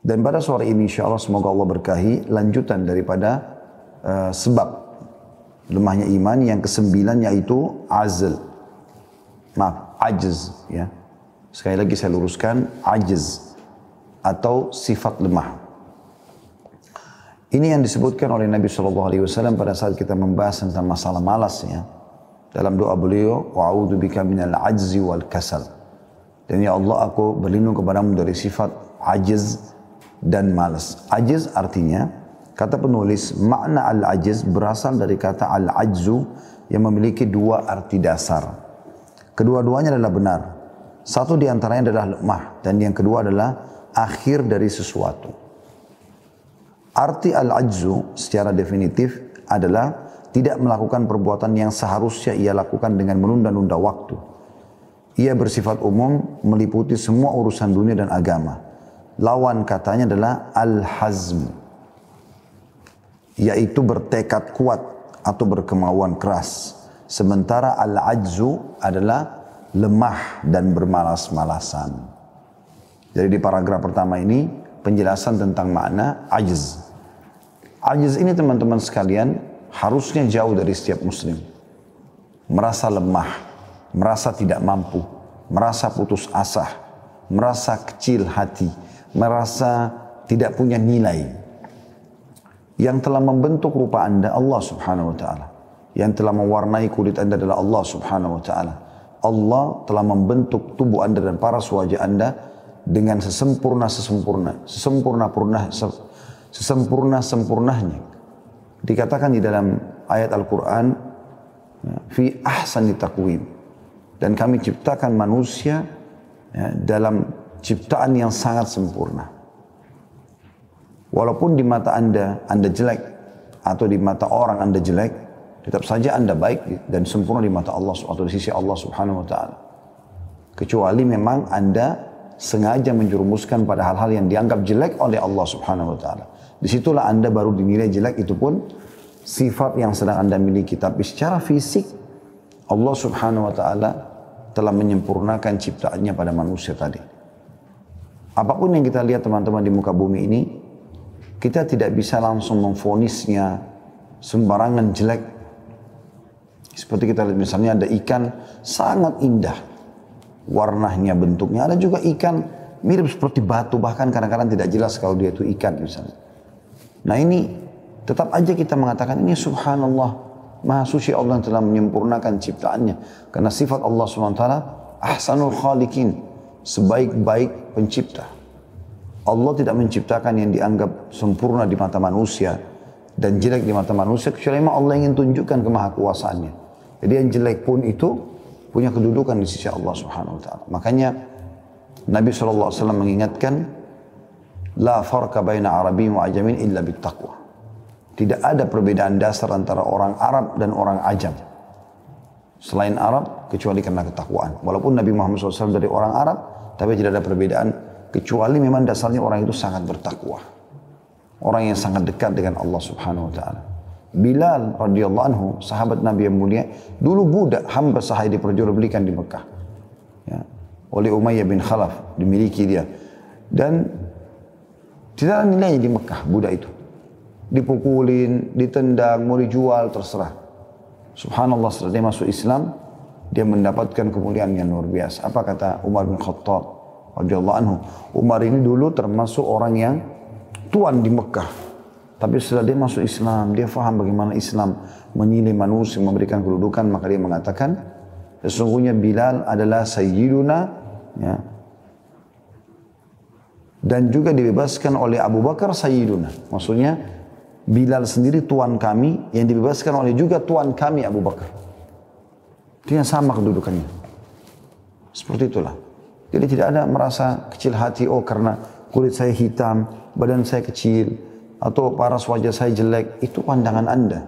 Dan pada sore ini insya Allah semoga Allah berkahi lanjutan daripada uh, sebab lemahnya iman yang kesembilan yaitu azl. Maaf, ajiz ya. Sekali lagi saya luruskan ajiz atau sifat lemah. Ini yang disebutkan oleh Nabi Shallallahu Alaihi Wasallam pada saat kita membahas tentang masalah malas ya. Dalam doa beliau, wa'udhu bika minal ajzi wal kasal. Dan ya Allah aku berlindung kepadamu dari sifat ajiz dan malas. Ajiz artinya, kata penulis, makna al-ajiz berasal dari kata al-ajzu yang memiliki dua arti dasar. Kedua-duanya adalah benar. Satu di antaranya adalah lemah dan yang kedua adalah akhir dari sesuatu. Arti al-ajzu secara definitif adalah tidak melakukan perbuatan yang seharusnya ia lakukan dengan menunda-nunda waktu. Ia bersifat umum meliputi semua urusan dunia dan agama. Lawan katanya adalah al-hazm. Yaitu bertekad kuat atau berkemauan keras. Sementara al-ajzu adalah lemah dan bermalas-malasan. Jadi di paragraf pertama ini penjelasan tentang makna ajiz. Ajiz ini teman-teman sekalian harusnya jauh dari setiap muslim. Merasa lemah, merasa tidak mampu, merasa putus asa, merasa kecil hati, merasa tidak punya nilai. Yang telah membentuk rupa anda Allah subhanahu wa ta'ala. Yang telah mewarnai kulit anda adalah Allah subhanahu wa ta'ala. Allah telah membentuk tubuh anda dan paras wajah anda dengan sesempurna sesempurna sesempurna purna sesempurna sempurnanya dikatakan di dalam ayat Al-Quran ya, fi ahsani takwim dan kami ciptakan manusia ya, dalam ciptaan yang sangat sempurna walaupun di mata anda anda jelek atau di mata orang anda jelek tetap saja anda baik dan sempurna di mata Allah atau di sisi Allah subhanahu wa ta'ala kecuali memang anda sengaja menjerumuskan pada hal-hal yang dianggap jelek oleh Allah Subhanahu wa taala. Di situlah Anda baru dinilai jelek itu pun sifat yang sedang Anda miliki. Tapi secara fisik Allah Subhanahu wa taala telah menyempurnakan ciptaannya pada manusia tadi. Apa pun yang kita lihat teman-teman di muka bumi ini, kita tidak bisa langsung memfonisnya sembarangan jelek. Seperti kita lihat misalnya ada ikan sangat indah warnanya, bentuknya. Ada juga ikan mirip seperti batu, bahkan kadang-kadang tidak jelas kalau dia itu ikan misalnya. Nah ini tetap aja kita mengatakan ini subhanallah. Maha suci Allah telah menyempurnakan ciptaannya. Karena sifat Allah SWT ahsanul khalikin. Sebaik-baik pencipta. Allah tidak menciptakan yang dianggap sempurna di mata manusia. Dan jelek di mata manusia. Kecuali memang Allah ingin tunjukkan kemahakuasaannya. Jadi yang jelek pun itu punya kedudukan di sisi Allah Subhanahu wa taala. Makanya Nabi SAW mengingatkan la farqa baina arabi wa ajamin illa bittaqwa. Tidak ada perbedaan dasar antara orang Arab dan orang Ajam. Selain Arab, kecuali karena ketakwaan. Walaupun Nabi Muhammad SAW dari orang Arab, tapi tidak ada perbedaan. Kecuali memang dasarnya orang itu sangat bertakwa. Orang yang sangat dekat dengan Allah Subhanahu Wa Taala. Bilal radhiyallahu anhu, sahabat Nabi yang mulia, dulu budak hamba sahaya diperjualbelikan di Mekah. Ya, oleh Umayyah bin Khalaf dimiliki dia. Dan tidak ada di Mekah budak itu. Dipukulin, ditendang, mau dijual terserah. Subhanallah setelah dia masuk Islam, dia mendapatkan kemuliaan yang luar biasa. Apa kata Umar bin Khattab radhiyallahu anhu? Umar ini dulu termasuk orang yang tuan di Mekah tapi setelah dia masuk Islam, dia faham bagaimana Islam menilai manusia, memberikan kedudukan, maka dia mengatakan, sesungguhnya Bilal adalah Sayyiduna, ya, dan juga dibebaskan oleh Abu Bakar Sayyiduna. Maksudnya, Bilal sendiri tuan kami, yang dibebaskan oleh juga tuan kami Abu Bakar. Yang sama kedudukannya. Seperti itulah. Jadi tidak ada merasa kecil hati, oh karena kulit saya hitam, badan saya kecil, atau paras wajah saya jelek, itu pandangan anda.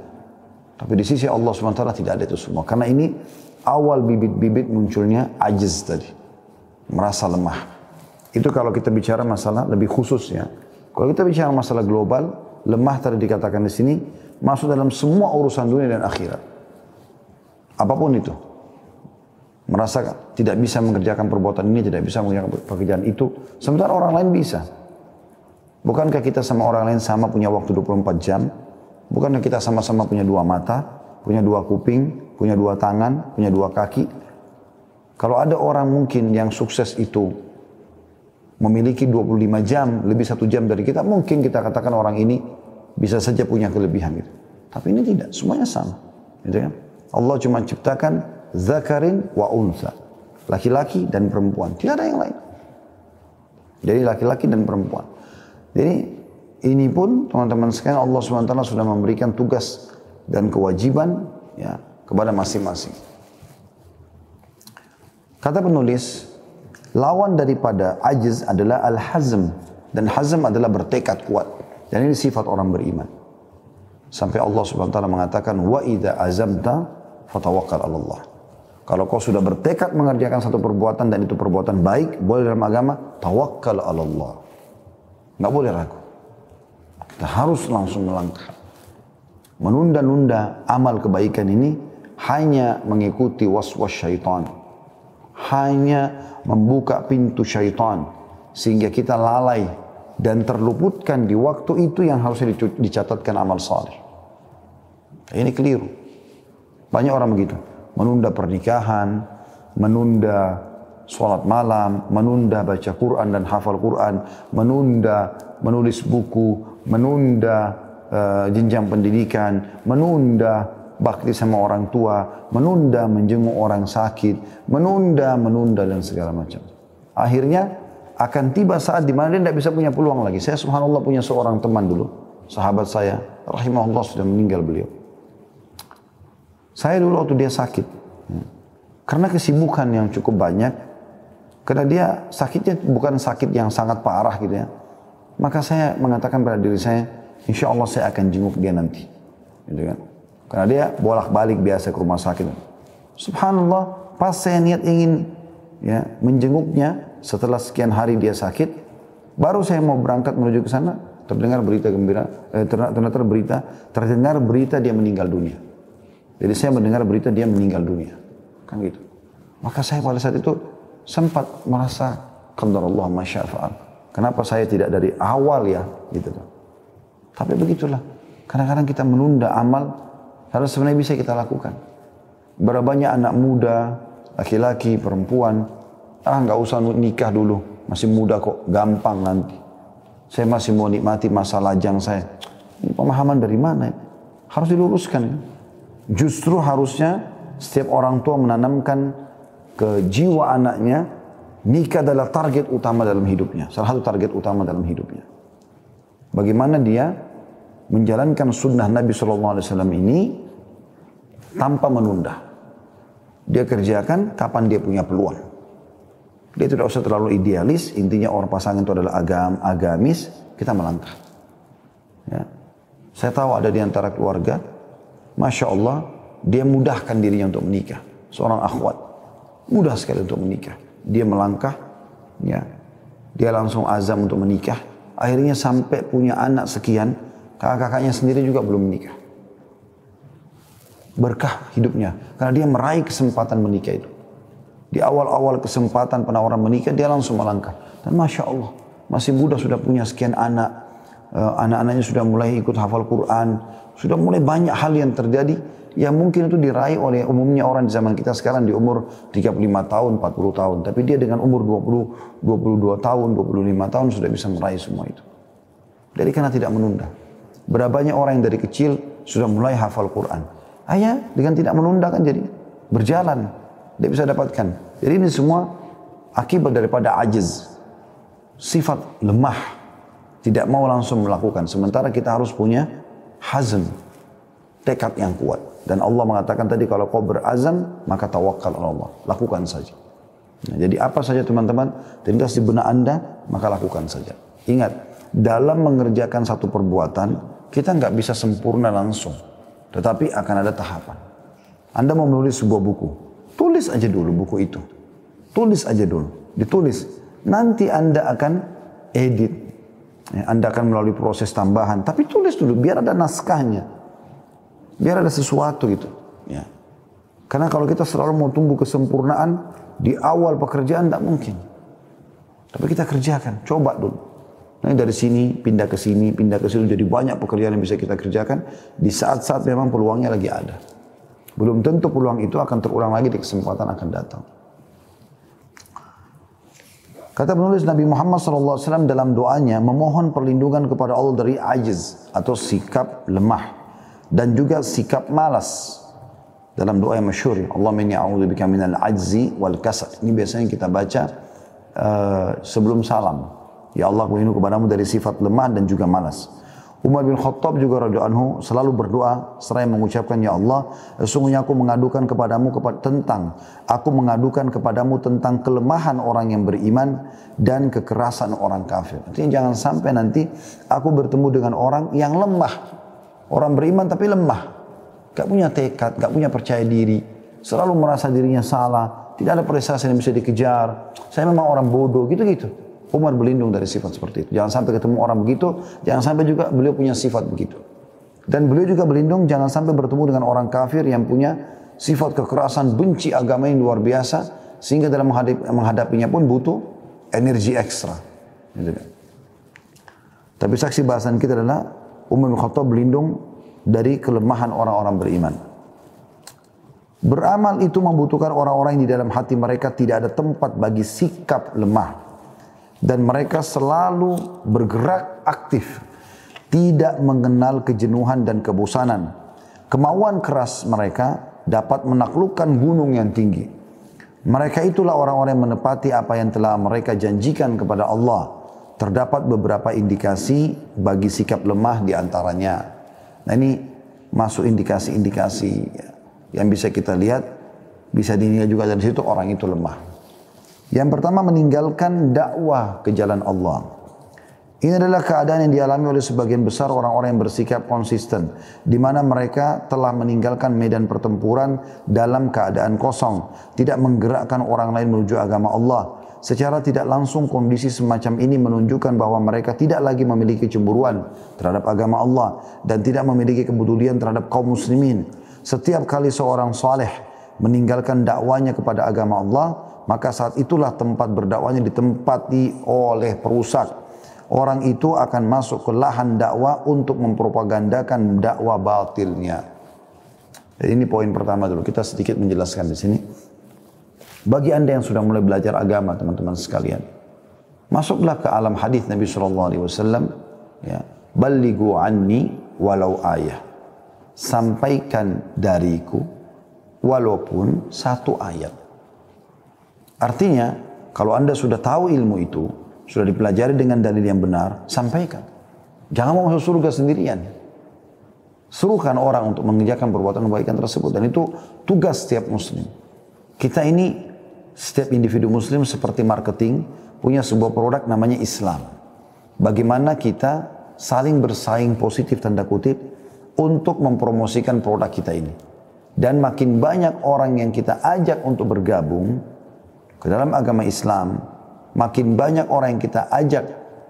Tapi di sisi Allah SWT tidak ada itu semua. Karena ini awal bibit-bibit munculnya ajiz tadi. Merasa lemah. Itu kalau kita bicara masalah lebih khusus ya. Kalau kita bicara masalah global, lemah tadi dikatakan di sini, masuk dalam semua urusan dunia dan akhirat. Apa pun itu. Merasa tidak bisa mengerjakan perbuatan ini, tidak bisa mengerjakan pekerjaan itu. Sementara orang lain bisa. Bukankah kita sama orang lain sama punya waktu 24 jam? Bukankah kita sama-sama punya dua mata, punya dua kuping, punya dua tangan, punya dua kaki? Kalau ada orang mungkin yang sukses itu memiliki 25 jam, lebih satu jam dari kita, mungkin kita katakan orang ini bisa saja punya kelebihan gitu. Tapi ini tidak, semuanya sama. Gitu kan? Allah cuma ciptakan zakarin wa unsa. Laki-laki dan perempuan. Tidak ada yang lain. Jadi laki-laki dan perempuan. Jadi ini pun teman-teman sekalian Allah SWT sudah memberikan tugas dan kewajiban ya kepada masing-masing. Kata penulis, lawan daripada ajiz adalah al-hazm dan hazm adalah bertekad kuat. Dan ini sifat orang beriman. Sampai Allah taala mengatakan wa idza azamta fatawakkal Allah. Kalau kau sudah bertekad mengerjakan satu perbuatan dan itu perbuatan baik, boleh dalam agama, tawakkal 'ala Allah. Enggak boleh ragu. Kita harus langsung melangkah. Menunda-nunda amal kebaikan ini hanya mengikuti was-was syaitan. Hanya membuka pintu syaitan. Sehingga kita lalai dan terluputkan di waktu itu yang harusnya dicatatkan amal saleh. Ini keliru. Banyak orang begitu. Menunda pernikahan, menunda sholat malam, menunda baca Quran dan hafal Quran, menunda menulis buku, menunda uh, jenjang pendidikan, menunda bakti sama orang tua, menunda menjenguk orang sakit, menunda, menunda dan segala macam. Akhirnya akan tiba saat di mana dia tidak bisa punya peluang lagi. Saya subhanallah punya seorang teman dulu, sahabat saya, rahimahullah sudah meninggal beliau. Saya dulu waktu dia sakit, karena kesibukan yang cukup banyak, karena dia sakitnya bukan sakit yang sangat parah gitu ya, maka saya mengatakan pada diri saya, insya Allah saya akan jenguk dia nanti, gitu kan? Karena dia bolak-balik biasa ke rumah sakit. Subhanallah, pas saya niat ingin ya menjenguknya setelah sekian hari dia sakit, baru saya mau berangkat menuju ke sana, terdengar berita gembira, eh, terdengar berita, terdengar berita dia meninggal dunia. Jadi saya mendengar berita dia meninggal dunia. Kan gitu. Maka saya pada saat itu sempat merasa qadar Allah masyafa'al. Kenapa saya tidak dari awal ya gitu Tapi begitulah. Kadang-kadang kita menunda amal harus sebenarnya bisa kita lakukan. Berapa banyak anak muda, laki-laki, perempuan, ah nggak usah nikah dulu, masih muda kok, gampang nanti. Saya masih mau nikmati masa lajang saya. Ini pemahaman dari mana? Harus diluruskan. Justru harusnya setiap orang tua menanamkan ke jiwa anaknya nikah adalah target utama dalam hidupnya. Salah satu target utama dalam hidupnya. Bagaimana dia menjalankan sunnah Nabi SAW ini tanpa menunda. Dia kerjakan kapan dia punya peluang. Dia tidak usah terlalu idealis, intinya orang pasangan itu adalah agam, agamis, kita melangkah. Ya. Saya tahu ada di antara keluarga Masya Allah, dia mudahkan dirinya untuk menikah. Seorang akhwat. Mudah sekali untuk menikah. Dia melangkah, ya. Dia langsung azam untuk menikah. Akhirnya sampai punya anak sekian, kakak-kakaknya sendiri juga belum menikah. Berkah hidupnya. Karena dia meraih kesempatan menikah itu. Di awal-awal kesempatan penawaran menikah, dia langsung melangkah. Dan Masya Allah, masih muda sudah punya sekian anak. Eh, anak-anaknya sudah mulai ikut hafal Quran, sudah mulai banyak hal yang terjadi yang mungkin itu diraih oleh umumnya orang di zaman kita sekarang di umur 35 tahun, 40 tahun. Tapi dia dengan umur 20, 22 tahun, 25 tahun sudah bisa meraih semua itu. Jadi karena tidak menunda. Berapa banyak orang yang dari kecil sudah mulai hafal Quran. Ayah dengan tidak menunda kan jadi berjalan. Dia bisa dapatkan. Jadi ini semua akibat daripada ajiz. Sifat lemah tidak mau langsung melakukan. Sementara kita harus punya hazm, tekad yang kuat. Dan Allah mengatakan tadi kalau kau berazam, maka tawakal Allah. Lakukan saja. Nah, jadi apa saja teman-teman, terlintas di benak anda, maka lakukan saja. Ingat, dalam mengerjakan satu perbuatan, kita nggak bisa sempurna langsung. Tetapi akan ada tahapan. Anda mau menulis sebuah buku, tulis aja dulu buku itu. Tulis aja dulu, ditulis. Nanti Anda akan edit, Ya, anda akan melalui proses tambahan, tapi tulis dulu biar ada naskahnya. Biar ada sesuatu gitu. Ya. Karena kalau kita selalu mau tunggu kesempurnaan di awal pekerjaan tidak mungkin. Tapi kita kerjakan, coba dulu. Nah dari sini pindah ke sini, pindah ke sini jadi banyak pekerjaan yang bisa kita kerjakan di saat-saat memang peluangnya lagi ada. Belum tentu peluang itu akan terulang lagi di kesempatan akan datang. Kata penulis Nabi Muhammad SAW dalam doanya memohon perlindungan kepada Allah dari ajiz atau sikap lemah dan juga sikap malas. Dalam doa yang masyhur, Allah minni a'udzubika minal ajzi wal kasal. Ini biasanya kita baca uh, sebelum salam. Ya Allah aku kepadamu dari sifat lemah dan juga malas. Umar bin Khattab juga radhiyallahu anhu selalu berdoa seraya mengucapkan ya Allah sesungguhnya aku mengadukan kepadamu kepada tentang aku mengadukan kepadamu tentang kelemahan orang yang beriman dan kekerasan orang kafir. Artinya jangan sampai nanti aku bertemu dengan orang yang lemah. Orang beriman tapi lemah. Gak punya tekad, gak punya percaya diri. Selalu merasa dirinya salah. Tidak ada prestasi yang bisa dikejar. Saya memang orang bodoh gitu-gitu. Umar berlindung dari sifat seperti itu. Jangan sampai ketemu orang begitu, jangan sampai juga beliau punya sifat begitu. Dan beliau juga berlindung jangan sampai bertemu dengan orang kafir yang punya sifat kekerasan, benci agama yang luar biasa, sehingga dalam menghadapi, menghadapinya pun butuh energi ekstra. Gitu kan. Tapi saksi bahasan kita adalah Umar bin Khattab berlindung dari kelemahan orang-orang beriman. Beramal itu membutuhkan orang-orang yang di dalam hati mereka tidak ada tempat bagi sikap lemah dan mereka selalu bergerak aktif, tidak mengenal kejenuhan dan kebosanan. Kemauan keras mereka dapat menaklukkan gunung yang tinggi. Mereka itulah orang-orang yang menepati apa yang telah mereka janjikan kepada Allah. Terdapat beberapa indikasi bagi sikap lemah di antaranya. Nah ini masuk indikasi-indikasi yang bisa kita lihat, bisa dinilai juga dari situ orang itu lemah. Yang pertama meninggalkan dakwah ke jalan Allah. Ini adalah keadaan yang dialami oleh sebagian besar orang-orang yang bersikap konsisten, di mana mereka telah meninggalkan medan pertempuran dalam keadaan kosong, tidak menggerakkan orang lain menuju agama Allah. Secara tidak langsung kondisi semacam ini menunjukkan bahwa mereka tidak lagi memiliki cemburuan terhadap agama Allah dan tidak memiliki kepedulian terhadap kaum muslimin. Setiap kali seorang saleh meninggalkan dakwanya kepada agama Allah, maka saat itulah tempat berdakwanya ditempati oleh perusak. Orang itu akan masuk ke lahan dakwah untuk mempropagandakan dakwah batilnya. Jadi ini poin pertama dulu. Kita sedikit menjelaskan di sini. Bagi anda yang sudah mulai belajar agama, teman-teman sekalian, masuklah ke alam hadis Nabi Shallallahu Alaihi Wasallam. Ya, baligu anni walau ayah. Sampaikan dariku walaupun satu ayat. Artinya, kalau anda sudah tahu ilmu itu, sudah dipelajari dengan dalil yang benar, sampaikan. Jangan mau masuk surga sendirian. Suruhkan orang untuk mengerjakan perbuatan kebaikan tersebut. Dan itu tugas setiap muslim. Kita ini, setiap individu muslim seperti marketing, punya sebuah produk namanya Islam. Bagaimana kita saling bersaing positif tanda kutip untuk mempromosikan produk kita ini. Dan makin banyak orang yang kita ajak untuk bergabung, ke dalam agama Islam, makin banyak orang yang kita ajak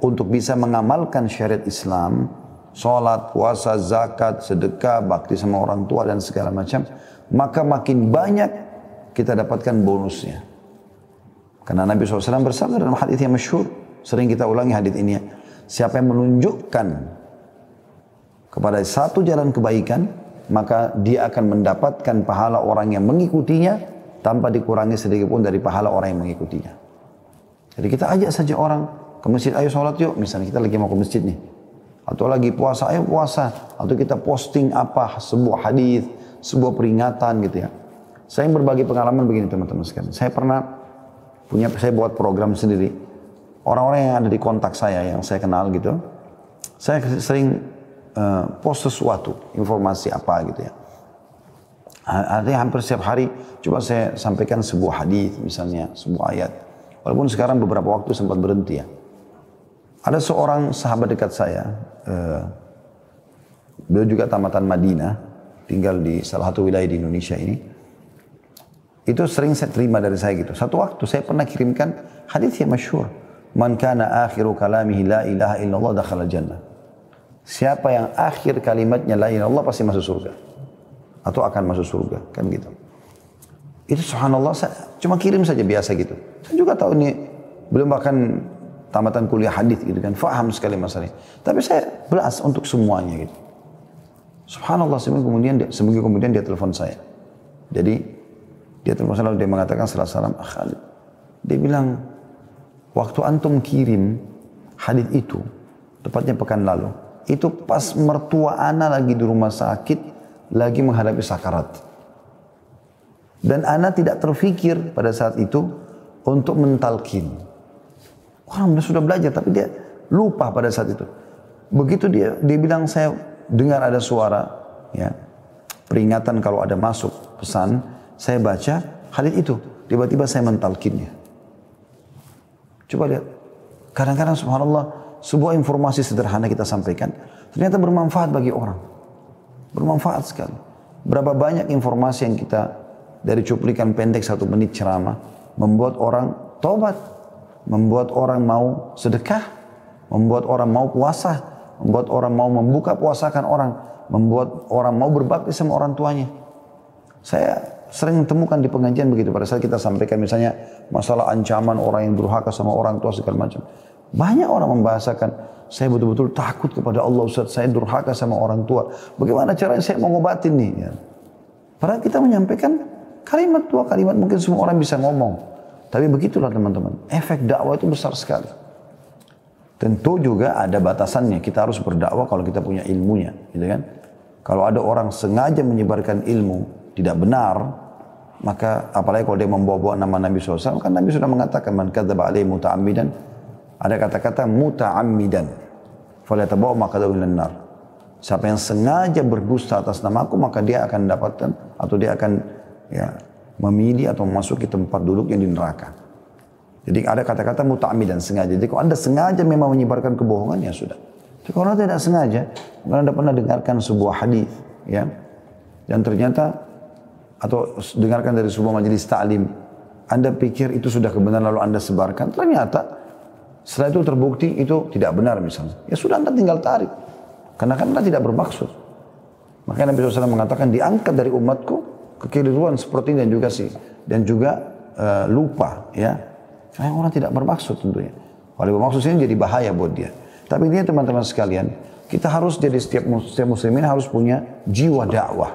untuk bisa mengamalkan syariat Islam, sholat, puasa, zakat, sedekah, bakti sama orang tua dan segala macam, maka makin banyak kita dapatkan bonusnya. Karena Nabi SAW bersabda dalam hadis yang masyhur, sering kita ulangi hadis ini, siapa yang menunjukkan kepada satu jalan kebaikan, maka dia akan mendapatkan pahala orang yang mengikutinya tanpa dikurangi sedikit pun dari pahala orang yang mengikutinya. Jadi kita ajak saja orang ke masjid, ayo sholat yuk. Misalnya kita lagi mau ke masjid nih. Atau lagi puasa, ayo puasa. Atau kita posting apa, sebuah hadis, sebuah peringatan gitu ya. Saya berbagi pengalaman begini teman-teman sekalian. Saya pernah punya, saya buat program sendiri. Orang-orang yang ada di kontak saya, yang saya kenal gitu. Saya sering uh, post sesuatu, informasi apa gitu ya. Artinya hampir setiap hari coba saya sampaikan sebuah hadis misalnya, sebuah ayat. Walaupun sekarang beberapa waktu sempat berhenti ya. Ada seorang sahabat dekat saya, uh, beliau juga tamatan Madinah, tinggal di salah satu wilayah di Indonesia ini. Itu sering saya terima dari saya gitu. Satu waktu saya pernah kirimkan hadis yang masyhur. Man kana akhiru kalamihi la ilaha illallah dakhala jannah. Siapa yang akhir kalimatnya la ilaha illallah pasti masuk surga atau akan masuk surga kan gitu itu subhanallah saya cuma kirim saja biasa gitu saya juga tahu ini belum bahkan tamatan kuliah hadis gitu kan, faham sekali masalahnya. Tapi saya belas untuk semuanya gitu. Subhanallah seminggu kemudian dia, seminggu kemudian dia telepon saya. Jadi dia telepon saya lalu dia mengatakan salah salam ah Khalid. Dia bilang waktu antum kirim hadis itu tepatnya pekan lalu itu pas mertua ana lagi di rumah sakit lagi menghadapi sakarat. Dan ana tidak terfikir pada saat itu untuk mentalkin. Orang sudah belajar tapi dia lupa pada saat itu. Begitu dia dia bilang saya dengar ada suara ya peringatan kalau ada masuk pesan, saya baca hadis itu, tiba-tiba saya mentalkinnya. Coba lihat. Kadang-kadang subhanallah sebuah informasi sederhana kita sampaikan ternyata bermanfaat bagi orang. Bermanfaat sekali. Berapa banyak informasi yang kita dari cuplikan pendek satu menit ceramah membuat orang tobat, membuat orang mau sedekah, membuat orang mau puasa, membuat orang mau membuka puasakan orang, membuat orang mau berbakti sama orang tuanya. Saya sering temukan di pengajian begitu pada saat kita sampaikan misalnya masalah ancaman orang yang durhaka sama orang tua segala macam. Banyak orang membahasakan saya betul-betul takut kepada Allah Ustaz, saya durhaka sama orang tua. Bagaimana caranya saya mau ngobatin nih? Ya. Padahal kita menyampaikan Kalimat dua kalimat mungkin semua orang bisa ngomong. Tapi begitulah teman-teman. Efek dakwah itu besar sekali. Tentu juga ada batasannya. Kita harus berdakwah kalau kita punya ilmunya. Gitu kan? Kalau ada orang sengaja menyebarkan ilmu tidak benar, maka apalagi kalau dia membawa-bawa nama Nabi SAW, kan Nabi sudah mengatakan, Man kadzaba alaihi muta'ammidan, ada kata-kata muta'ammidan. Falatabawa maka nar. Siapa yang sengaja berdusta atas namaku, maka dia akan dapatkan, atau dia akan ya memilih atau masuk ke tempat duduk yang di neraka. Jadi ada kata-kata muta'ami dan sengaja. Jadi kalau anda sengaja memang menyebarkan kebohongan ya sudah. Tapi kalau anda tidak sengaja, anda pernah dengarkan sebuah hadis, ya, dan ternyata atau dengarkan dari sebuah majelis taklim, anda pikir itu sudah kebenaran lalu anda sebarkan, ternyata setelah itu terbukti itu tidak benar misalnya. Ya sudah anda tinggal tarik. Karena kan anda tidak bermaksud. Makanya Nabi SAW mengatakan diangkat dari umatku kekeliruan seperti ini dan juga sih dan juga uh, lupa ya karena orang tidak bermaksud tentunya kalau bermaksud ini jadi bahaya buat dia tapi ini teman-teman sekalian kita harus jadi setiap, setiap muslimin harus punya jiwa dakwah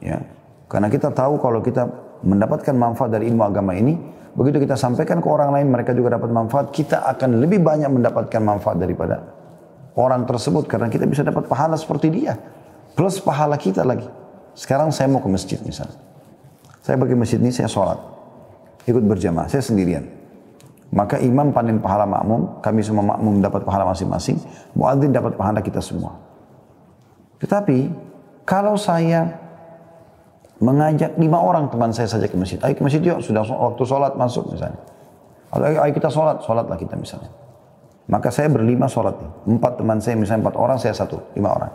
ya karena kita tahu kalau kita mendapatkan manfaat dari ilmu agama ini begitu kita sampaikan ke orang lain mereka juga dapat manfaat kita akan lebih banyak mendapatkan manfaat daripada orang tersebut karena kita bisa dapat pahala seperti dia plus pahala kita lagi sekarang saya mau ke masjid misalnya. Saya pergi masjid ini, saya sholat. Ikut berjamaah, saya sendirian. Maka imam panen pahala makmum, kami semua makmum dapat pahala masing-masing, muadzin dapat pahala kita semua. Tetapi kalau saya mengajak lima orang teman saya saja ke masjid, ayo ke masjid yuk, sudah waktu sholat masuk misalnya. Ayo, ayo kita sholat, sholatlah kita misalnya. Maka saya berlima sholat nih. Empat teman saya, misalnya empat orang, saya satu, lima orang.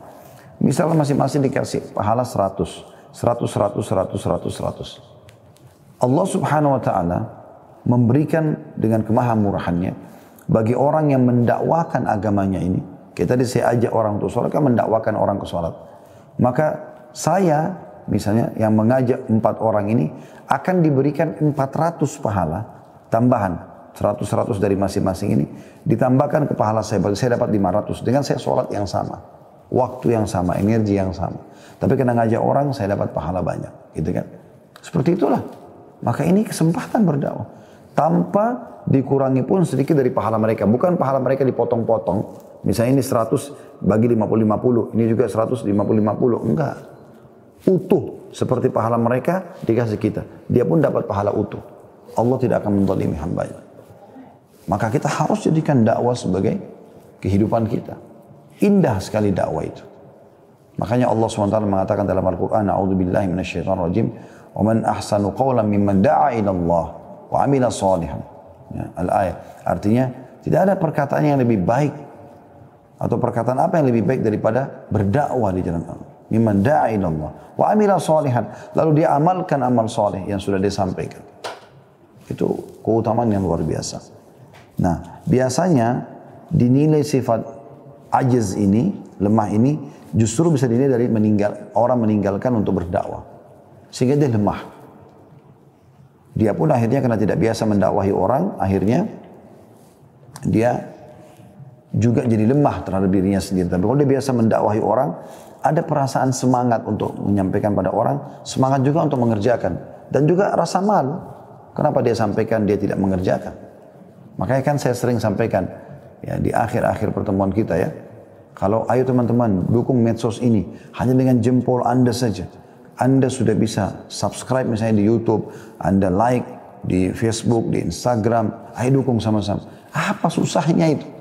Misalnya masing-masing dikasih pahala 100. 100, 100, 100, 100, 100. Allah subhanahu wa ta'ala memberikan dengan kemahamurahannya bagi orang yang mendakwakan agamanya ini. Kita tadi saya ajak orang untuk sholat, kan mendakwakan orang ke sholat. Maka saya misalnya yang mengajak empat orang ini akan diberikan 400 pahala tambahan 100-100 dari masing-masing ini ditambahkan ke pahala saya bagi saya dapat 500 dengan saya sholat yang sama waktu yang sama, energi yang sama. Tapi kena ngajak orang, saya dapat pahala banyak, gitu kan? Seperti itulah. Maka ini kesempatan berdakwah. Tanpa dikurangi pun sedikit dari pahala mereka. Bukan pahala mereka dipotong-potong. Misalnya ini 100 bagi 50-50. Ini juga 100 50-50. Enggak Utuh. Seperti pahala mereka dikasih kita. Dia pun dapat pahala utuh. Allah tidak akan mendolimi hambanya. Maka kita harus jadikan dakwah sebagai kehidupan kita. Indah sekali dakwah itu. Makanya Allah SWT mengatakan dalam Al-Quran, A'udhu billahi minasyaitan rajim, وَمَنْ أَحْسَنُ قَوْلًا مِمَّنْ دَعَى إِلَى اللَّهِ وَعَمِلَ صَالِحًا ya, Al-ayat. Artinya, tidak ada perkataan yang lebih baik atau perkataan apa yang lebih baik daripada berdakwah di jalan Allah. Mimman da'a Allah wa amila salihan. Lalu dia amalkan amal soleh yang sudah dia sampaikan. Itu keutamaan yang luar biasa. Nah, biasanya dinilai sifat ajiz ini, lemah ini justru bisa dilihat dari meninggal orang meninggalkan untuk berdakwah. Sehingga dia lemah. Dia pun akhirnya karena tidak biasa mendakwahi orang, akhirnya dia juga jadi lemah terhadap dirinya sendiri. Tapi kalau dia biasa mendakwahi orang, ada perasaan semangat untuk menyampaikan pada orang, semangat juga untuk mengerjakan. Dan juga rasa malu. Kenapa dia sampaikan, dia tidak mengerjakan. Makanya kan saya sering sampaikan, ya di akhir-akhir pertemuan kita ya, kalau ayo teman-teman dukung medsos ini, hanya dengan jempol Anda saja. Anda sudah bisa subscribe misalnya di YouTube, Anda like di Facebook, di Instagram, ayo dukung sama-sama. Apa susahnya itu?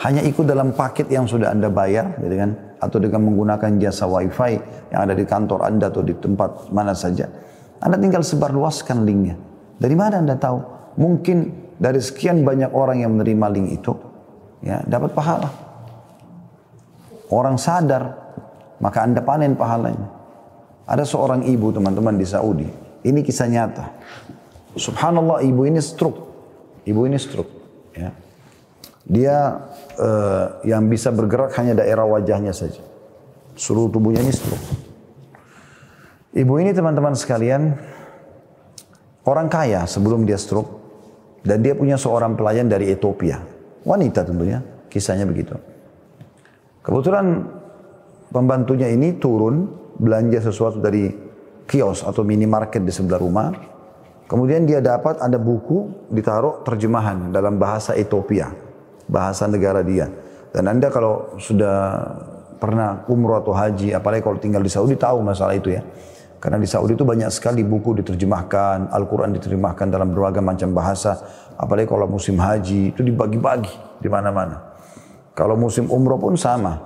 Hanya ikut dalam paket yang sudah Anda bayar, gitu kan? Atau dengan menggunakan jasa wifi yang ada di kantor Anda atau di tempat mana saja. Anda tinggal sebarluaskan linknya. Dari mana Anda tahu? Mungkin dari sekian banyak orang yang menerima link itu, ya dapat pahala. Orang sadar, maka Anda panen pahalanya. Ada seorang ibu teman-teman di Saudi. Ini kisah nyata. Subhanallah ibu ini stroke. Ibu ini stroke. Ya. Dia uh, yang bisa bergerak hanya daerah wajahnya saja. Seluruh tubuhnya ini stroke. Ibu ini teman-teman sekalian, orang kaya sebelum dia stroke, dan dia punya seorang pelayan dari Ethiopia. Wanita tentunya, kisahnya begitu. Kebetulan pembantunya ini turun belanja sesuatu dari kios atau minimarket di sebelah rumah. Kemudian dia dapat ada buku ditaruh terjemahan dalam bahasa Ethiopia bahasa negara dia. Dan Anda kalau sudah pernah umroh atau haji, apalagi kalau tinggal di Saudi tahu masalah itu ya. Karena di Saudi itu banyak sekali buku diterjemahkan, Al-Quran diterjemahkan dalam berbagai macam bahasa. Apalagi kalau musim haji itu dibagi-bagi di mana-mana. Kalau musim umroh pun sama.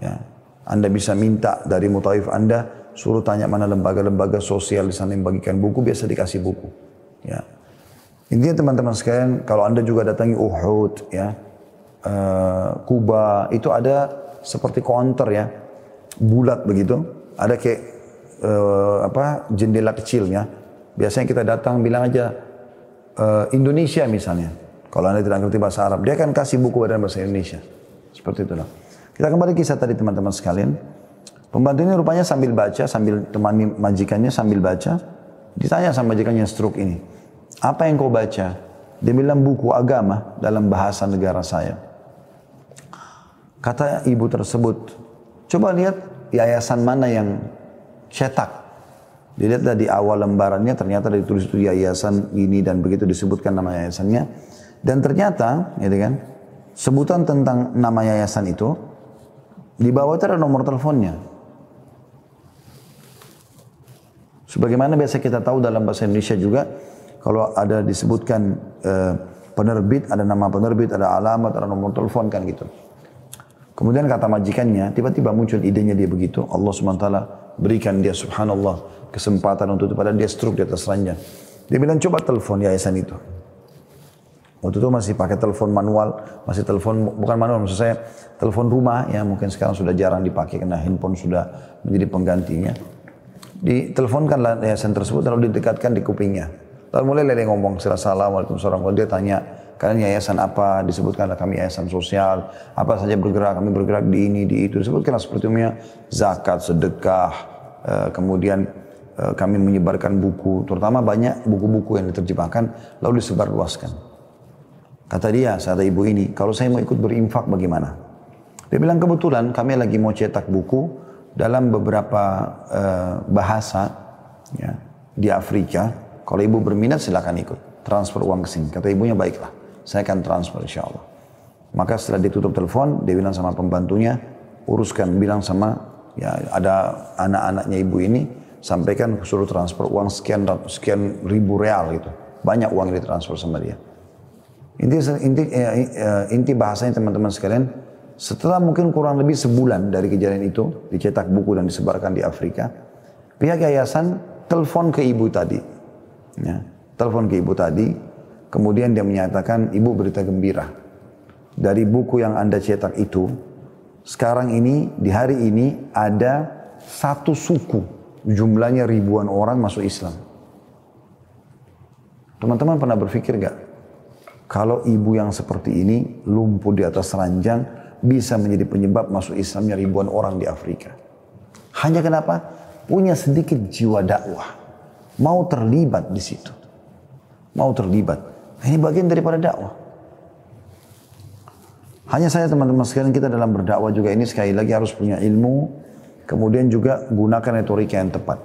Ya. Anda bisa minta dari mutaif Anda, suruh tanya mana lembaga-lembaga sosial di sana yang bagikan buku, biasa dikasih buku. Ya. Intinya teman-teman sekalian, kalau Anda juga datangi Uhud, ya, uh, Kuba itu ada seperti counter ya, bulat begitu. Ada kayak uh, apa jendela kecilnya. Biasanya kita datang bilang aja uh, Indonesia misalnya. Kalau anda tidak ngerti bahasa Arab, dia akan kasih buku dalam bahasa Indonesia. Seperti itulah. Kita kembali kisah tadi teman-teman sekalian. Pembantu ini rupanya sambil baca, sambil temani majikannya sambil baca. Ditanya sama majikannya stroke ini. Apa yang kau baca? Dia bilang buku agama dalam bahasa negara saya. Kata ibu tersebut, coba lihat yayasan mana yang cetak. Dilihat di awal lembarannya ternyata ditulis itu yayasan ini dan begitu disebutkan nama yayasannya. Dan ternyata, gitu kan, sebutan tentang nama yayasan itu di bawah itu ada nomor teleponnya. Sebagaimana biasa kita tahu dalam bahasa Indonesia juga, kalau ada disebutkan eh, penerbit, ada nama penerbit, ada alamat, ada nomor telepon kan gitu. Kemudian kata majikannya, tiba-tiba muncul idenya dia begitu. Allah SWT berikan dia subhanallah kesempatan untuk itu. Padahal dia stroke di atas ranjang. Dia bilang coba telepon yayasan itu. Waktu itu masih pakai telepon manual, masih telepon bukan manual maksud saya telepon rumah ya mungkin sekarang sudah jarang dipakai karena handphone sudah menjadi penggantinya. Diteleponkan yayasan tersebut lalu didekatkan di kupingnya. Lalu mulai dia ngomong assalamualaikum warahmatullahi Dia tanya kalian yayasan apa, disebutkanlah kami yayasan sosial, apa saja bergerak, kami bergerak di ini, di itu, disebutkanlah seperti itu zakat, sedekah, eh, kemudian eh, kami menyebarkan buku, terutama banyak buku-buku yang diterjemahkan, lalu disebarluaskan. Kata dia, saat ibu ini, kalau saya mau ikut berinfak bagaimana? Dia bilang kebetulan kami lagi mau cetak buku dalam beberapa uh, bahasa ya, di Afrika. Kalau ibu berminat silakan ikut transfer uang ke sini. Kata ibunya baiklah saya akan transfer insya Allah. Maka setelah ditutup telepon, dia bilang sama pembantunya, uruskan, bilang sama ya ada anak-anaknya ibu ini, sampaikan suruh transfer uang sekian sekian ribu real gitu. Banyak uang yang ditransfer sama dia. Inti inti eh, eh, inti bahasanya teman-teman sekalian, setelah mungkin kurang lebih sebulan dari kejadian itu, dicetak buku dan disebarkan di Afrika, pihak yayasan telepon ke ibu tadi. Ya, telepon ke ibu tadi, Kemudian dia menyatakan, ibu berita gembira. Dari buku yang anda cetak itu, sekarang ini, di hari ini ada satu suku. Jumlahnya ribuan orang masuk Islam. Teman-teman pernah berpikir gak? Kalau ibu yang seperti ini lumpuh di atas ranjang bisa menjadi penyebab masuk Islamnya ribuan orang di Afrika. Hanya kenapa? Punya sedikit jiwa dakwah. Mau terlibat di situ. Mau terlibat. Ini bagian daripada dakwah. Hanya saya teman-teman sekalian kita dalam berdakwah juga ini sekali lagi harus punya ilmu, kemudian juga gunakan retorika yang tepat.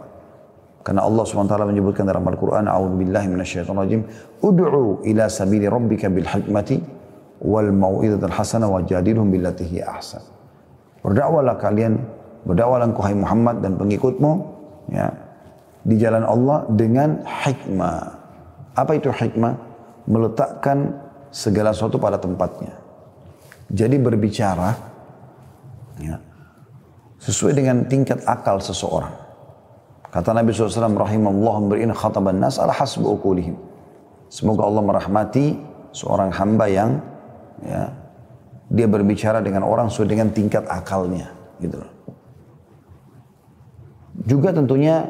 Karena Allah SWT menyebutkan dalam Al-Quran, A'udhu billahi minasyaitan rajim, Udu'u ila sabili rabbika bil hikmati wal mau'idat al-hasana wa jadilhum billatihi ahsan. Berdakwalah kalian, berdakwalah engkau hai Muhammad dan pengikutmu, ya, di jalan Allah dengan hikmah. Apa itu hikmah? Meletakkan segala sesuatu pada tempatnya. Jadi berbicara ya, sesuai dengan tingkat akal seseorang. Kata Nabi SAW, Rahimallah beriin khataban nas ala hasbu ukulihim. Semoga Allah merahmati seorang hamba yang ya, dia berbicara dengan orang sesuai dengan tingkat akalnya. Gitu Juga tentunya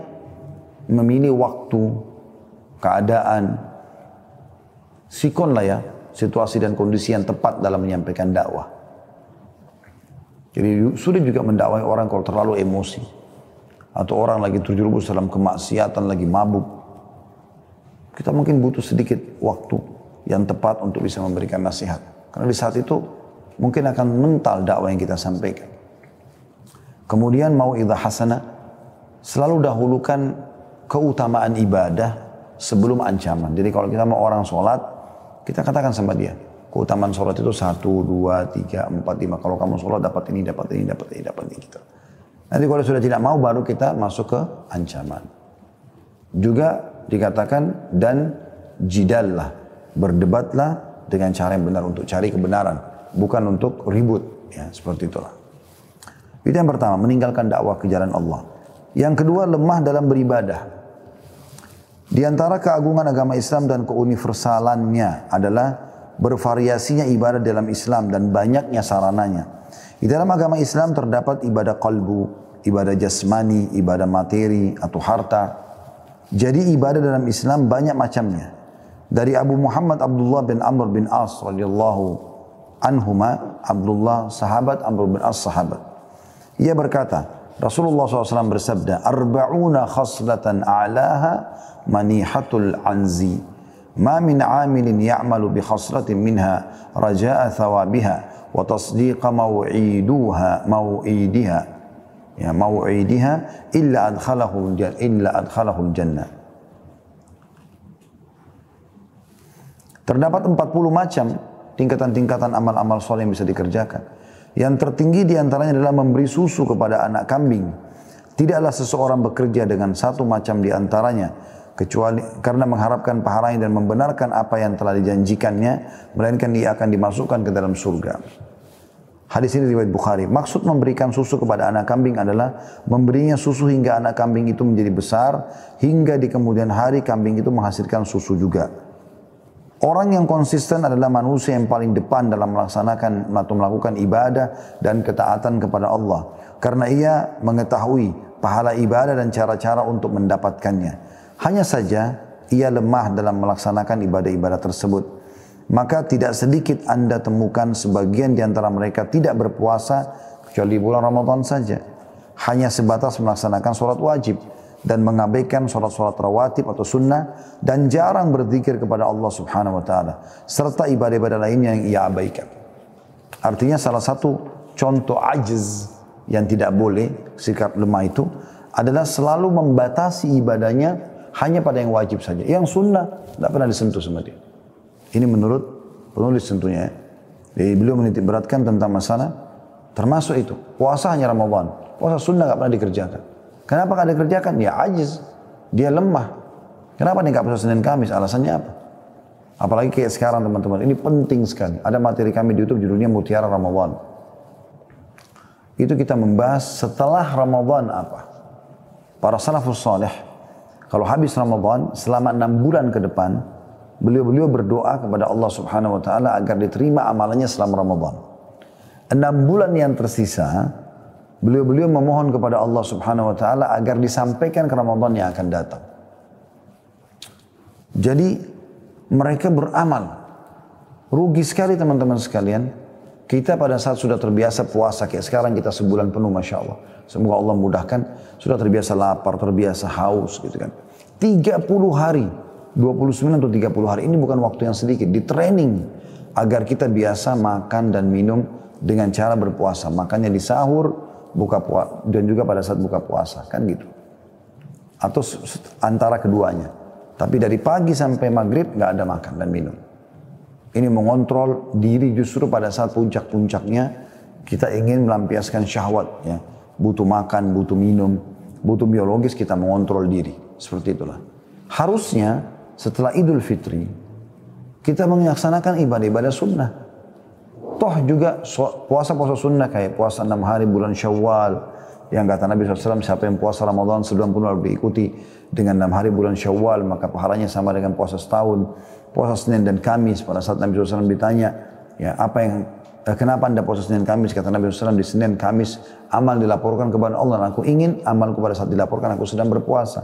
memilih waktu, keadaan, sikon lah ya, situasi dan kondisi yang tepat dalam menyampaikan dakwah. Jadi sulit juga mendakwai orang kalau terlalu emosi. Atau orang lagi terjerumus dalam kemaksiatan, lagi mabuk. Kita mungkin butuh sedikit waktu yang tepat untuk bisa memberikan nasihat. Karena di saat itu mungkin akan mental dakwah yang kita sampaikan. Kemudian mau idha hasanah, selalu dahulukan keutamaan ibadah sebelum ancaman. Jadi kalau kita mau orang sholat, kita katakan sama dia, keutamaan sholat itu satu, dua, tiga, empat, lima. Kalau kamu sholat dapat ini, dapat ini, dapat ini, dapat ini. Gitu. Nanti kalau sudah tidak mau baru kita masuk ke ancaman. Juga dikatakan dan jidallah, berdebatlah dengan cara yang benar untuk cari kebenaran, bukan untuk ribut. Ya, seperti itulah. Itu yang pertama, meninggalkan dakwah ke jalan Allah. Yang kedua, lemah dalam beribadah. Di antara keagungan agama Islam dan keuniversalannya adalah bervariasinya ibadah dalam Islam dan banyaknya sarananya. Di dalam agama Islam terdapat ibadah kalbu, ibadah jasmani, ibadah materi atau harta. Jadi ibadah dalam Islam banyak macamnya. Dari Abu Muhammad Abdullah bin Amr bin As radhiyallahu anhuma, Abdullah sahabat Amr bin As sahabat. Ia berkata, Rasulullah SAW bersabda, Arba'una khaslatan a'laha manihatul anzi. Ma min amilin ya'malu bi khaslatin minha raja'a thawabiha wa tasdiqa maw'iduha maw'idiha. Ya maw'idiha illa adkhalahu illa adkhalahu jannah Terdapat 40 macam tingkatan-tingkatan amal-amal soleh yang bisa dikerjakan. Yang tertinggi di antaranya adalah memberi susu kepada anak kambing. Tidaklah seseorang bekerja dengan satu macam di antaranya kecuali karena mengharapkan pahalanya dan membenarkan apa yang telah dijanjikannya melainkan dia akan dimasukkan ke dalam surga. Hadis ini riwayat Bukhari. Maksud memberikan susu kepada anak kambing adalah memberinya susu hingga anak kambing itu menjadi besar hingga di kemudian hari kambing itu menghasilkan susu juga. Orang yang konsisten adalah manusia yang paling depan dalam melaksanakan atau melakukan ibadah dan ketaatan kepada Allah. Karena ia mengetahui pahala ibadah dan cara-cara untuk mendapatkannya. Hanya saja ia lemah dalam melaksanakan ibadah-ibadah tersebut. Maka tidak sedikit anda temukan sebagian di antara mereka tidak berpuasa kecuali bulan Ramadan saja. Hanya sebatas melaksanakan sholat wajib dan mengabaikan sholat-sholat rawatib atau sunnah dan jarang berzikir kepada Allah subhanahu wa ta'ala. Serta ibadah-ibadah lainnya yang ia abaikan. Artinya salah satu contoh ajiz yang tidak boleh sikap lemah itu adalah selalu membatasi ibadahnya hanya pada yang wajib saja. Yang sunnah tidak pernah disentuh sama dia. Ini menurut penulis tentunya. Jadi beliau menitik beratkan tentang masalah termasuk itu. Puasa hanya Ramadan. Puasa sunnah nggak pernah dikerjakan. Kenapa nggak dikerjakan? Ya ajiz. Dia lemah. Kenapa nih nggak puasa Senin Kamis? Alasannya apa? Apalagi kayak sekarang teman-teman. Ini penting sekali. Ada materi kami di YouTube judulnya Mutiara Ramadan. Itu kita membahas setelah Ramadan apa. Para salafus salih kalau habis Ramadan, selama enam bulan ke depan, beliau-beliau berdoa kepada Allah subhanahu wa ta'ala agar diterima amalannya selama Ramadan. Enam bulan yang tersisa, beliau-beliau memohon kepada Allah subhanahu wa ta'ala agar disampaikan ke Ramadan yang akan datang. Jadi mereka beramal. Rugi sekali teman-teman sekalian. Kita pada saat sudah terbiasa puasa kayak sekarang kita sebulan penuh Masya Allah. Semoga Allah mudahkan. Sudah terbiasa lapar, terbiasa haus gitu kan. 30 hari, 29 atau 30 hari ini bukan waktu yang sedikit. Di training agar kita biasa makan dan minum dengan cara berpuasa. Makannya di sahur, buka puasa dan juga pada saat buka puasa, kan gitu. Atau antara keduanya. Tapi dari pagi sampai maghrib nggak ada makan dan minum. Ini mengontrol diri justru pada saat puncak-puncaknya kita ingin melampiaskan syahwat ya. Butuh makan, butuh minum, butuh biologis kita mengontrol diri. Seperti itulah. Harusnya setelah Idul Fitri kita melaksanakan ibadah-ibadah sunnah. Toh juga puasa-puasa sunnah kayak puasa enam hari bulan Syawal. Yang kata Nabi SAW siapa yang puasa Ramadan sebelum pun lalu diikuti dengan enam hari bulan Syawal maka pahalanya sama dengan puasa setahun. Puasa Senin dan Kamis pada saat Nabi SAW ditanya ya apa yang eh, kenapa anda puasa Senin Kamis? Kata Nabi SAW di Senin Kamis amal dilaporkan kepada Allah dan aku ingin amalku pada saat dilaporkan aku sedang berpuasa.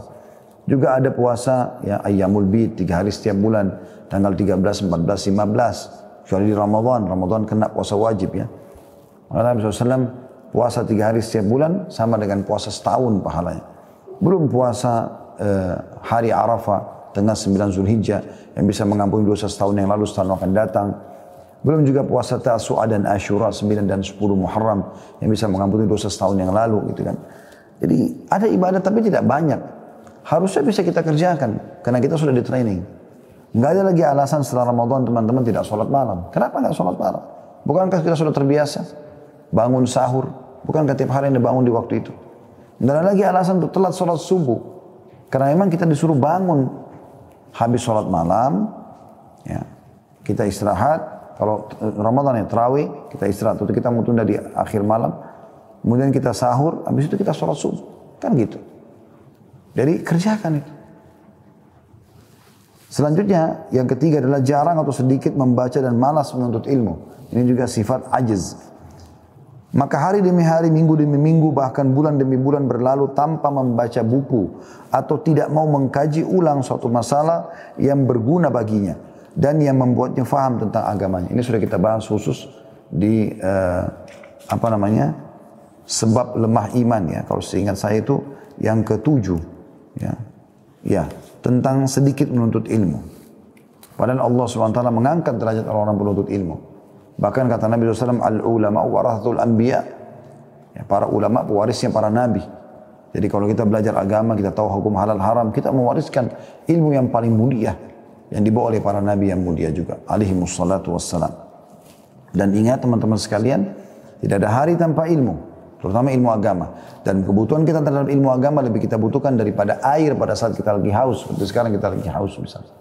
Juga ada puasa ya ayyamul bid tiga hari setiap bulan tanggal 13, 14, 15 kecuali di Ramadan. Ramadan kena puasa wajib ya. Nabi SAW puasa tiga hari setiap bulan sama dengan puasa setahun pahalanya. Belum puasa eh, hari Arafah tengah 9 Zulhijjah yang bisa mengampuni dosa setahun yang lalu setahun akan datang. Belum juga puasa Tasu'a dan Ashura 9 dan 10 Muharram yang bisa mengampuni dosa setahun yang lalu gitu kan. Jadi ada ibadah tapi tidak banyak. Harusnya bisa kita kerjakan karena kita sudah di training. Nggak ada lagi alasan setelah Ramadan teman-teman tidak sholat malam. Kenapa nggak sholat malam? Bukankah kita sudah terbiasa bangun sahur? Bukankah tiap hari anda bangun di waktu itu? Nggak ada lagi alasan untuk telat sholat subuh. Karena memang kita disuruh bangun habis sholat malam, ya kita istirahat. Kalau Ramadan ya terawih, kita istirahat. Atau kita mau tunda di akhir malam. Kemudian kita sahur, habis itu kita sholat subuh. Kan gitu. Jadi kerjakan itu. Selanjutnya, yang ketiga adalah jarang atau sedikit membaca dan malas menuntut ilmu. Ini juga sifat ajiz. Maka hari demi hari, minggu demi minggu, bahkan bulan demi bulan berlalu tanpa membaca buku atau tidak mau mengkaji ulang suatu masalah yang berguna baginya dan yang membuatnya faham tentang agamanya. Ini sudah kita bahas khusus di uh, apa namanya sebab lemah iman ya. Kalau seingat saya itu yang ketujuh ya, ya tentang sedikit menuntut ilmu. Padahal Allah SWT mengangkat derajat orang-orang penuntut ilmu. Bahkan kata Nabi SAW, Al-ulama warathatul anbiya. Ya, para ulama pewarisnya para nabi. Jadi kalau kita belajar agama, kita tahu hukum halal haram, kita mewariskan ilmu yang paling mulia. Yang dibawa oleh para nabi yang mulia juga. Alaihi wassalam. Dan ingat teman-teman sekalian, tidak ada hari tanpa ilmu terutama ilmu agama. Dan kebutuhan kita terhadap ilmu agama lebih kita butuhkan daripada air pada saat kita lagi haus. Seperti sekarang kita lagi haus misalnya.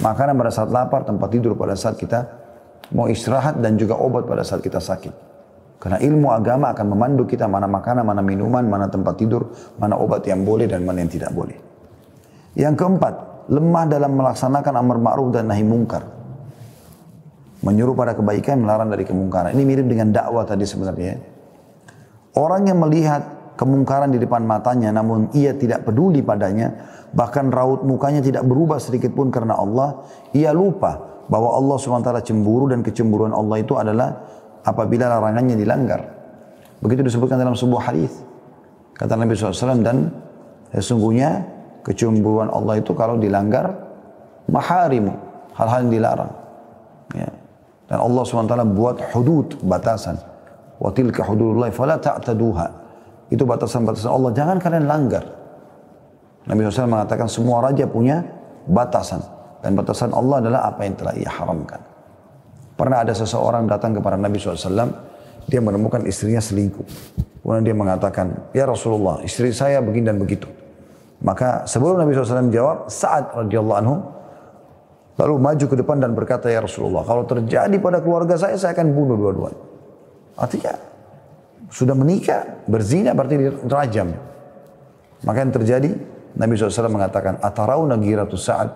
Makanan pada saat lapar, tempat tidur pada saat kita mau istirahat dan juga obat pada saat kita sakit. Karena ilmu agama akan memandu kita mana makanan, mana minuman, mana tempat tidur, mana obat yang boleh dan mana yang tidak boleh. Yang keempat, lemah dalam melaksanakan amar ma'ruf dan nahi mungkar. Menyuruh pada kebaikan, melarang dari kemungkaran. Ini mirip dengan dakwah tadi sebenarnya. Orang yang melihat kemungkaran di depan matanya namun ia tidak peduli padanya, bahkan raut mukanya tidak berubah sedikit pun karena Allah, ia lupa bahwa Allah SWT cemburu dan kecemburuan Allah itu adalah apabila larangannya dilanggar. Begitu disebutkan dalam sebuah hadis. Kata Nabi SAW dan sesungguhnya kecemburuan Allah itu kalau dilanggar maharimu, hal-hal yang dilarang. Ya. Dan Allah SWT buat hudud, batasan. Wa tilka hududullah fala ta'taduha. Itu batasan-batasan Allah, jangan kalian langgar. Nabi SAW mengatakan semua raja punya batasan. Dan batasan Allah adalah apa yang telah ia haramkan. Pernah ada seseorang datang kepada Nabi SAW, dia menemukan istrinya selingkuh. Kemudian dia mengatakan, ya Rasulullah, istri saya begini dan begitu. Maka sebelum Nabi SAW jawab, saat radhiyallahu anhu lalu maju ke depan dan berkata, ya Rasulullah, kalau terjadi pada keluarga saya, saya akan bunuh dua-duanya. Artinya sudah menikah, berzina berarti dirajam. Maka yang terjadi, Nabi SAW mengatakan, Atarau nagiratu sa'ad.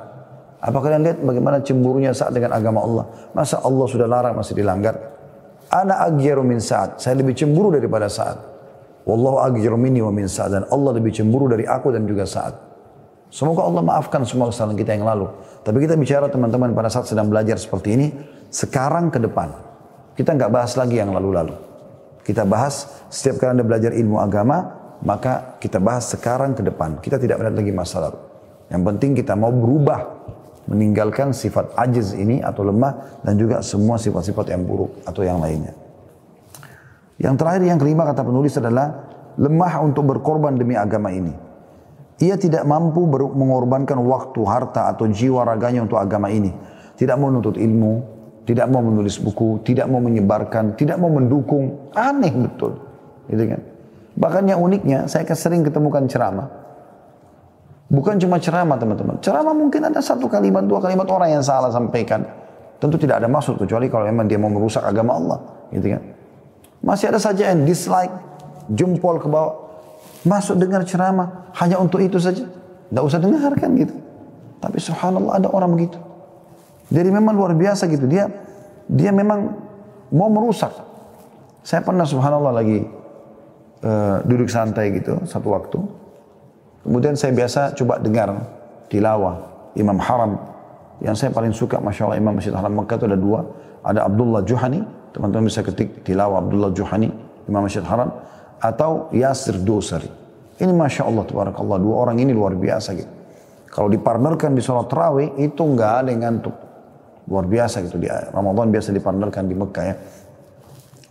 Apa kalian lihat bagaimana cemburunya saat dengan agama Allah? Masa Allah sudah larang masih dilanggar? Ana agyaru min sa'ad. Saya lebih cemburu daripada sa'ad. Wallahu agyaru minni wa min sa'ad. Dan Allah lebih cemburu dari aku dan juga sa'ad. Semoga Allah maafkan semua kesalahan kita yang lalu. Tapi kita bicara teman-teman pada saat sedang belajar seperti ini, sekarang ke depan. Kita nggak bahas lagi yang lalu-lalu. Kita bahas setiap kali Anda belajar ilmu agama, maka kita bahas sekarang ke depan. Kita tidak melihat lagi masa lalu. Yang penting kita mau berubah. meninggalkan sifat ajiz ini atau lemah dan juga semua sifat-sifat yang buruk atau yang lainnya. Yang terakhir yang kelima kata penulis adalah lemah untuk berkorban demi agama ini. Ia tidak mampu mengorbankan waktu, harta atau jiwa raganya untuk agama ini. Tidak menuntut ilmu, tidak mau menulis buku, tidak mau menyebarkan, tidak mau mendukung. Aneh betul. Gitu kan? Bahkan yang uniknya, saya sering ketemukan ceramah. Bukan cuma ceramah teman-teman. Ceramah mungkin ada satu kalimat, dua kalimat orang yang salah sampaikan. Tentu tidak ada maksud kecuali kalau memang dia mau merusak agama Allah. Gitu kan? Masih ada saja yang dislike, jempol ke bawah. Masuk dengar ceramah hanya untuk itu saja. Tidak usah dengarkan gitu. Tapi subhanallah ada orang begitu. Jadi memang luar biasa gitu. Dia dia memang mau merusak. Saya pernah subhanallah lagi uh, duduk santai gitu satu waktu. Kemudian saya biasa coba dengar tilawah Imam Haram yang saya paling suka Masya Allah Imam Masjid Haram Mekah itu ada dua. Ada Abdullah Juhani, teman-teman bisa ketik tilawah Abdullah Juhani, Imam Masjid Haram atau Yasir Dosari. Ini Masya Allah, Tabarakallah. Dua orang ini luar biasa gitu. Kalau dipartnerkan di sholat terawih, itu nggak ada yang ngantuk. Luar biasa gitu. Di Ramadan biasa dipartnerkan di Mekah ya.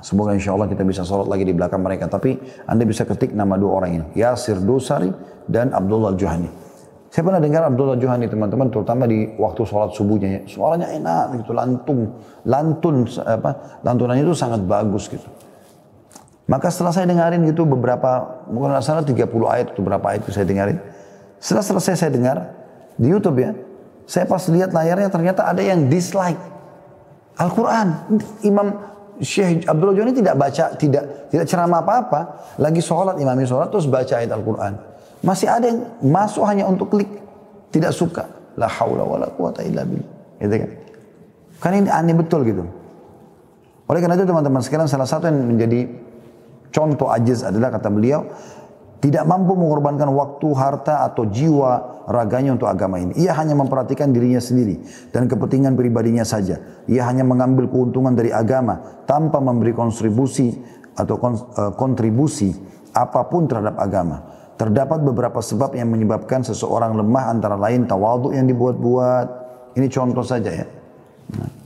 Semoga insya Allah kita bisa sholat lagi di belakang mereka. Tapi Anda bisa ketik nama dua orang ini. Yasir Dosari dan Abdullah Juhani. Saya pernah dengar Abdullah Juhani teman-teman, terutama di waktu sholat subuhnya. Suaranya enak gitu, lantung. Lantun, apa, lantunannya itu sangat bagus gitu. Maka setelah saya dengarin gitu beberapa, mungkin salah 30 ayat atau berapa ayat itu saya dengarin. Setelah selesai saya dengar di YouTube ya, saya pas lihat layarnya ternyata ada yang dislike Al-Quran. Imam Syekh Abdul Joni tidak baca, tidak tidak ceramah apa-apa, lagi sholat, imami sholat terus baca ayat Al-Quran. Masih ada yang masuk hanya untuk klik, tidak suka. La haula wa la quwata illa billah. Gitu kan. Kan ini aneh betul gitu. Oleh karena itu teman-teman sekalian salah satu yang menjadi Contoh ajiz adalah kata beliau, tidak mampu mengorbankan waktu, harta, atau jiwa raganya untuk agama ini. Ia hanya memperhatikan dirinya sendiri dan kepentingan pribadinya saja. Ia hanya mengambil keuntungan dari agama tanpa memberi kontribusi atau eh, kontribusi apa pun terhadap agama. Terdapat beberapa sebab yang menyebabkan seseorang lemah antara lain tawaduk yang dibuat-buat. Ini contoh saja ya. Nah.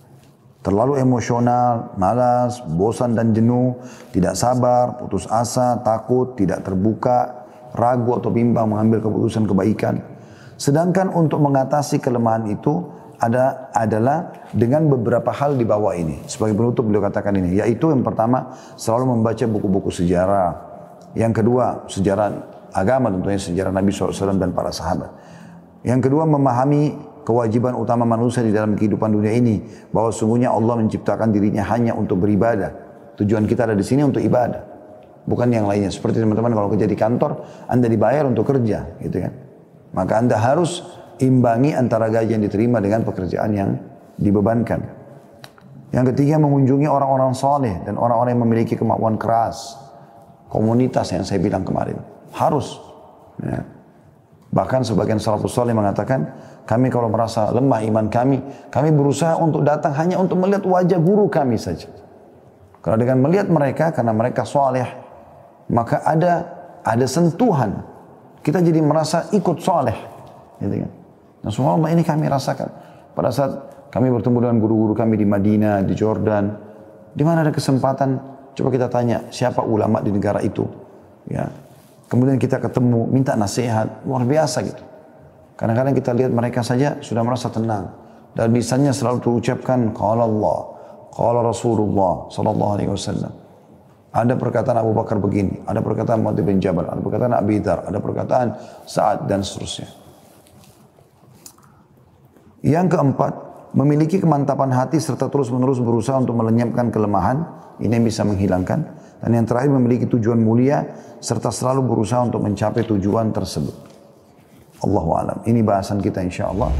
Terlalu emosional, malas, bosan dan jenuh, tidak sabar, putus asa, takut, tidak terbuka, ragu atau bimbang mengambil keputusan kebaikan. Sedangkan untuk mengatasi kelemahan itu ada adalah dengan beberapa hal di bawah ini. Sebagai penutup beliau katakan ini, yaitu yang pertama selalu membaca buku-buku sejarah. Yang kedua sejarah agama tentunya sejarah Nabi SAW dan para sahabat. Yang kedua memahami kewajiban utama manusia di dalam kehidupan dunia ini bahwa sungguhnya Allah menciptakan dirinya hanya untuk beribadah. Tujuan kita ada di sini untuk ibadah, bukan yang lainnya. Seperti teman-teman kalau kerja di kantor, Anda dibayar untuk kerja, gitu kan. Maka Anda harus imbangi antara gaji yang diterima dengan pekerjaan yang dibebankan. Yang ketiga mengunjungi orang-orang soleh dan orang-orang yang memiliki kemampuan keras. Komunitas yang saya bilang kemarin. Harus. Ya. Bahkan sebagian salafus soleh mengatakan, kami kalau merasa lemah iman kami, kami berusaha untuk datang hanya untuk melihat wajah guru kami saja. Karena dengan melihat mereka, karena mereka soleh, maka ada ada sentuhan. Kita jadi merasa ikut soleh. Gitu kan? Nah subhanallah ini kami rasakan. Pada saat kami bertemu dengan guru-guru kami di Madinah, di Jordan, di mana ada kesempatan, coba kita tanya siapa ulama di negara itu. Ya, Kemudian kita ketemu, minta nasihat, luar biasa gitu. Kadang-kadang kita lihat mereka saja sudah merasa tenang. Dan bisanya selalu terucapkan qala Allah, qala Rasulullah sallallahu alaihi wasallam. Ada perkataan Abu Bakar begini, ada perkataan Muhammad bin Jabal, ada perkataan Abi Dhar, ada perkataan Sa'ad dan seterusnya. Yang keempat, memiliki kemantapan hati serta terus-menerus berusaha untuk melenyapkan kelemahan, ini yang bisa menghilangkan. Dan yang terakhir memiliki tujuan mulia serta selalu berusaha untuk mencapai tujuan tersebut. Allahu alam. Ini bahasan kita insya Allah.